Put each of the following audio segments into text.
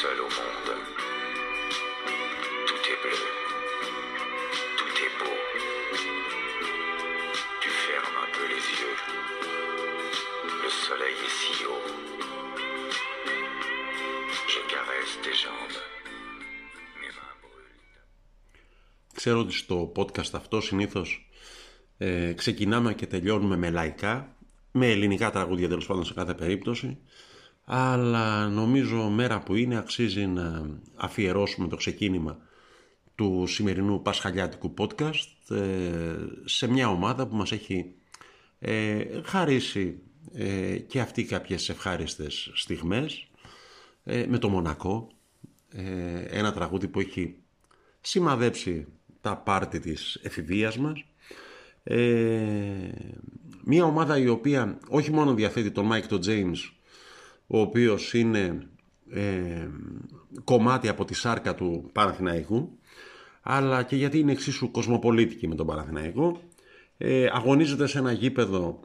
seul au monde. Tout est bleu. Tout est beau. Tu fermes un peu les yeux. Le soleil est si haut. Je caresse tes jambes. Mes mains brûlent. Ξέρω ότι στο podcast αυτό συνήθως ε, ξεκινάμε και τελειώνουμε με λαϊκά, με ελληνικά τραγούδια τέλο πάντων σε κάθε περίπτωση, αλλά νομίζω μέρα που είναι αξίζει να αφιερώσουμε το ξεκίνημα του σημερινού πασχαλιάτικου podcast ε, σε μια ομάδα που μας έχει ε, χαρίσει ε, και αυτή κάποιες ευχάριστες στιγμές ε, με το Μονακό, ε, ένα τραγούδι που έχει σημαδέψει τα πάρτι της εφηβείας μας. Μια ομάδα η οποία όχι μόνο διαθέτει τον Mike τον James ο οποίος είναι ε, κομμάτι από τη σάρκα του Παναθηναϊκού αλλά και γιατί είναι εξίσου κοσμοπολίτικη με τον Παναθηναϊκό ε, αγωνίζεται σε ένα γήπεδο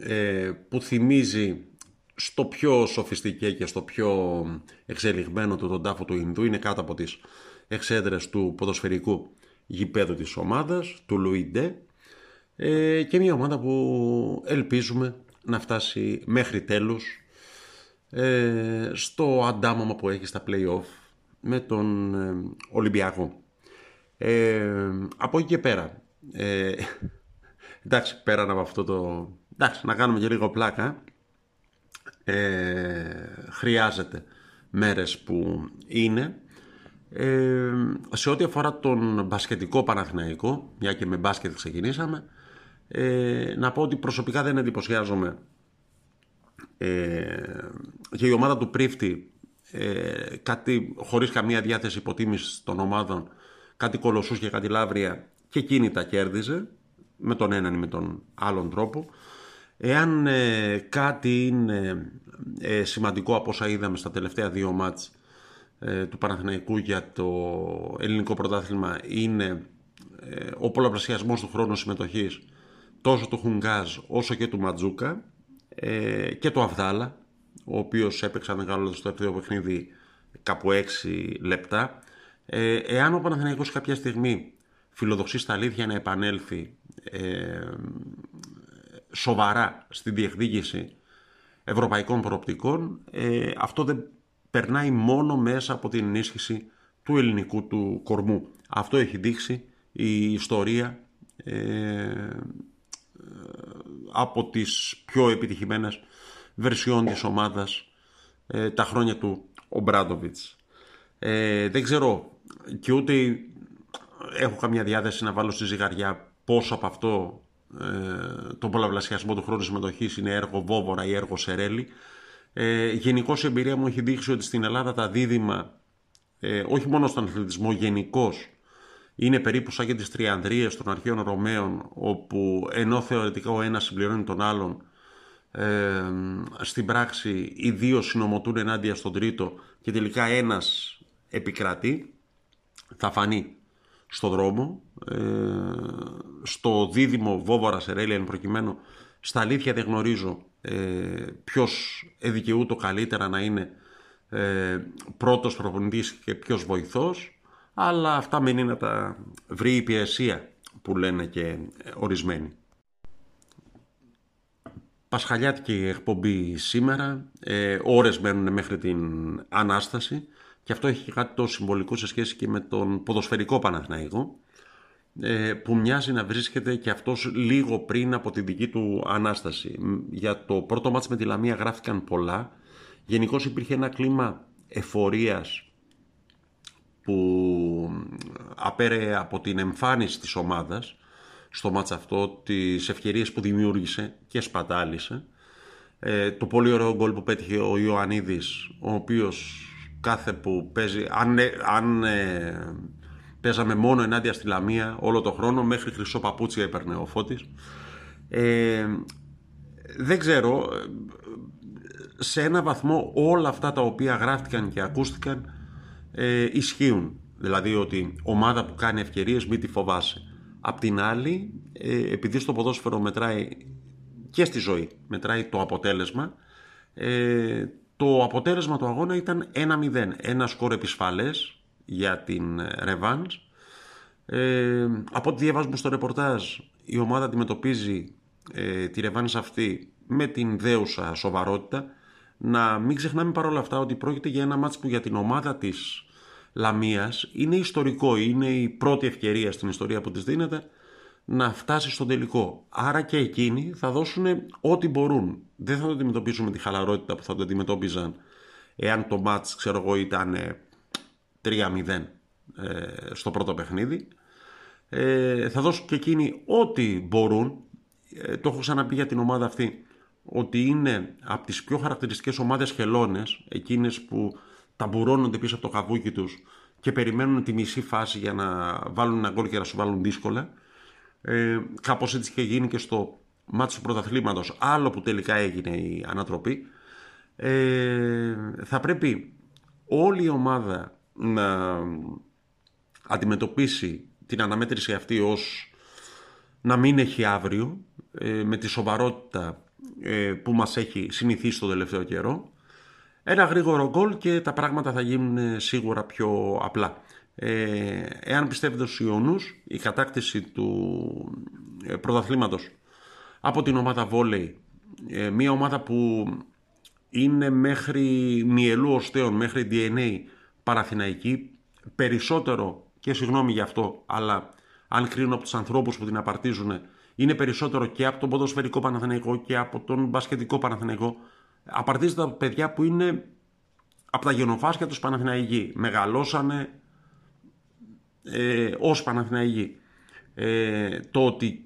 ε, που θυμίζει στο πιο σοφιστικέ και στο πιο εξελιγμένο του τον τάφο του Ινδού είναι κάτω από τις εξέδρες του ποδοσφαιρικού γηπέδου της ομάδας, του Λουίντε ε, και μια ομάδα που ελπίζουμε να φτάσει μέχρι τέλους ε, στο αντάμωμα που έχεις στα play-off με τον ε, Ολυμπιακό. Ε, από εκεί και πέρα, ε, εντάξει πέραν από αυτό το... Εντάξει, να κάνουμε και λίγο πλάκα. Ε, χρειάζεται μέρες που είναι. Ε, σε ό,τι αφορά τον μπασκετικό Παναθηναϊκό, μια και με μπάσκετ ξεκινήσαμε, ε, να πω ότι προσωπικά δεν εντυπωσιάζομαι ε, και η ομάδα του Πρίφτη ε, κάτι χωρίς καμία διάθεση υποτίμησης των ομάδων κάτι κολοσσούς και κάτι λαύρια και εκείνη τα κέρδιζε με τον έναν ή με τον άλλον τρόπο. Εάν ε, κάτι είναι ε, σημαντικό από όσα είδαμε στα τελευταία δύο μάτς του Παναθηναϊκού για το ελληνικό πρωτάθλημα είναι ο πολλαπλασιασμός του χρόνου συμμετοχής τόσο του Χουνγκάζ όσο και του Ματζούκα ε, και του Αβδάλα ο οποίος έπαιξε μεγάλο στο δεύτερο παιχνίδι κάπου 6 λεπτά ε, εάν ο Παναθηναϊκός κάποια στιγμή φιλοδοξεί στα αλήθεια να επανέλθει ε, σοβαρά στην διεκδίκηση ευρωπαϊκών προοπτικών ε, αυτό δεν περνάει μόνο μέσα από την ενίσχυση του ελληνικού του κορμού. Αυτό έχει δείξει η ιστορία ε, από τις πιο επιτυχημένες βερσιόν της ομάδας ε, τα χρόνια του ο Μπράντοβιτς. Ε, δεν ξέρω και ούτε έχω καμία διάθεση να βάλω στη ζυγαριά πόσο από αυτό ε, τον πολλαπλασιασμό του χρόνου συμμετοχής είναι έργο Βόβορα ή έργο Σερέλη. Ε, Γενικώς η εμπειρία μου έχει δείξει ότι στην Ελλάδα τα δίδυμα, ε, όχι μόνο στον αθλητισμό, γενικώς είναι περίπου σαν και τις τριανδρίες των αρχαίων Ρωμαίων όπου ενώ θεωρητικά ο ένας συμπληρώνει τον άλλον ε, στην πράξη οι δύο συνομωτούν ενάντια στον τρίτο και τελικά ένας επικρατεί θα φανεί στο δρόμο ε, στο δίδυμο Βόβορα Σερέλια εν προκειμένου στα αλήθεια δεν γνωρίζω ε, ποιος εδικαιούτο καλύτερα να είναι ε, πρώτος προπονητής και ποιος βοηθός αλλά αυτά μένει να τα βρει η υπηρεσία που λένε και ορισμένοι. Πασχαλιάτικη εκπομπή σήμερα, ε, ώρες μένουν μέχρι την Ανάσταση και αυτό έχει κάτι το συμβολικό σε σχέση και με τον ποδοσφαιρικό Παναθηναϊκό ε, που μοιάζει να βρίσκεται και αυτός λίγο πριν από την δική του Ανάσταση. Για το πρώτο μάτς με τη Λαμία γράφτηκαν πολλά. Γενικώς υπήρχε ένα κλίμα εφορίας που απέρε από την εμφάνιση της ομάδας στο μάτς αυτό, τις ευκαιρίες που δημιούργησε και σπατάλησε. Ε, το πολύ ωραίο γκολ που πέτυχε ο Ιωαννίδης, ο οποίος κάθε που παίζει, αν, ε, αν ε, παίζαμε μόνο ενάντια στη Λαμία όλο το χρόνο, μέχρι χρυσό παπούτσι έπαιρνε ο Φώτης. Ε, δεν ξέρω, σε ένα βαθμό όλα αυτά τα οποία γράφτηκαν και ακούστηκαν ε, ισχύουν. Δηλαδή ότι ομάδα που κάνει ευκαιρίες μην τη φοβάσαι. Απ' την άλλη, ε, επειδή στο ποδόσφαιρο μετράει και στη ζωή, μετράει το αποτέλεσμα, ε, το αποτέλεσμα του αγώνα ήταν 1-0. Ένα σκορ επισφαλές για την Revans. Ε, από ό,τι διαβάζουμε στο ρεπορτάζ, η ομάδα αντιμετωπίζει ε, τη Revans αυτή με την δέουσα σοβαρότητα. Να μην ξεχνάμε παρόλα αυτά ότι πρόκειται για ένα μάτς που για την ομάδα της Λαμίας είναι ιστορικό, είναι η πρώτη ευκαιρία στην ιστορία που της δίνεται να φτάσει στον τελικό. Άρα και εκείνοι θα δώσουν ό,τι μπορούν. Δεν θα το αντιμετωπίσουν με τη χαλαρότητα που θα το αντιμετώπιζαν εάν το μάτς, ξέρω εγώ, ήταν 3-0 ε, στο πρώτο παιχνίδι. Ε, θα δώσουν και εκείνοι ό,τι μπορούν. Ε, το έχω ξαναπεί για την ομάδα αυτή ότι είναι από τις πιο χαρακτηριστικές ομάδες χελώνες, εκείνες που ταμπουρώνονται πίσω από το καβούκι τους και περιμένουν τη μισή φάση για να βάλουν ένα γκολ και να σου βάλουν δύσκολα. Ε, κάπως έτσι και γίνει και στο μάτι του πρωταθλήματος, άλλο που τελικά έγινε η ανατροπή. Ε, θα πρέπει όλη η ομάδα να αντιμετωπίσει την αναμέτρηση αυτή ως να μην έχει αύριο, ε, με τη σοβαρότητα ε, που μας έχει συνηθίσει το τελευταίο καιρό. Ένα γρήγορο γκολ και τα πράγματα θα γίνουν σίγουρα πιο απλά. Ε, εάν πιστεύετε στους Ιωνούς, η κατάκτηση του ε, πρωταθλήματος από την ομάδα Βόλεϊ, ε, μια ομάδα που είναι μέχρι μυελού οστέων, μέχρι DNA παραθυναϊκή, περισσότερο, και συγγνώμη γι' αυτό, αλλά αν κρίνω από τους ανθρώπους που την απαρτίζουν, είναι περισσότερο και από τον ποδοσφαιρικό Παναθηναϊκό και από τον μπασκετικό Παναθηναϊκό. Απαρτίζεται από παιδιά που είναι από τα γενοφάσκια τους Παναθηναϊκοί. Μεγαλώσανε ε, ως Παναθηναϊκοί. Ε, το ότι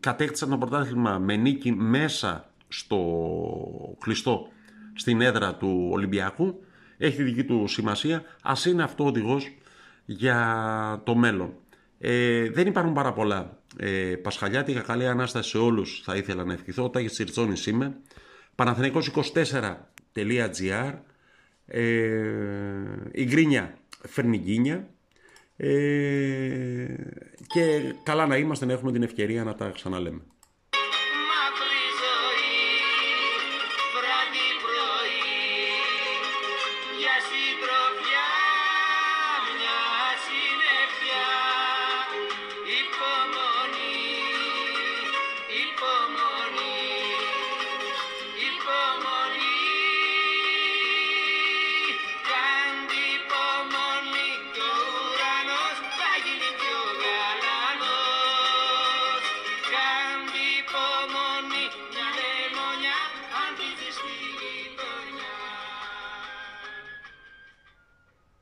κατέκτησαν το πρωτάθλημα με νίκη μέσα στο κλειστό στην έδρα του Ολυμπιακού έχει τη δική του σημασία. Ας είναι αυτό οδηγός για το μέλλον. Ε, δεν υπάρχουν πάρα πολλά. Ε, Πασχαλιάτικα καλή ανάσταση σε όλους θα ήθελα να ευχηθώ. Ο Τάγης Τσιρτσόνης είμαι Παναθηναϊκός24.gr ε, Η Γκρίνια φέρνει γκίνια ε, και καλά να είμαστε να έχουμε την ευκαιρία να τα ξαναλέμε. Βράδυ πρωί για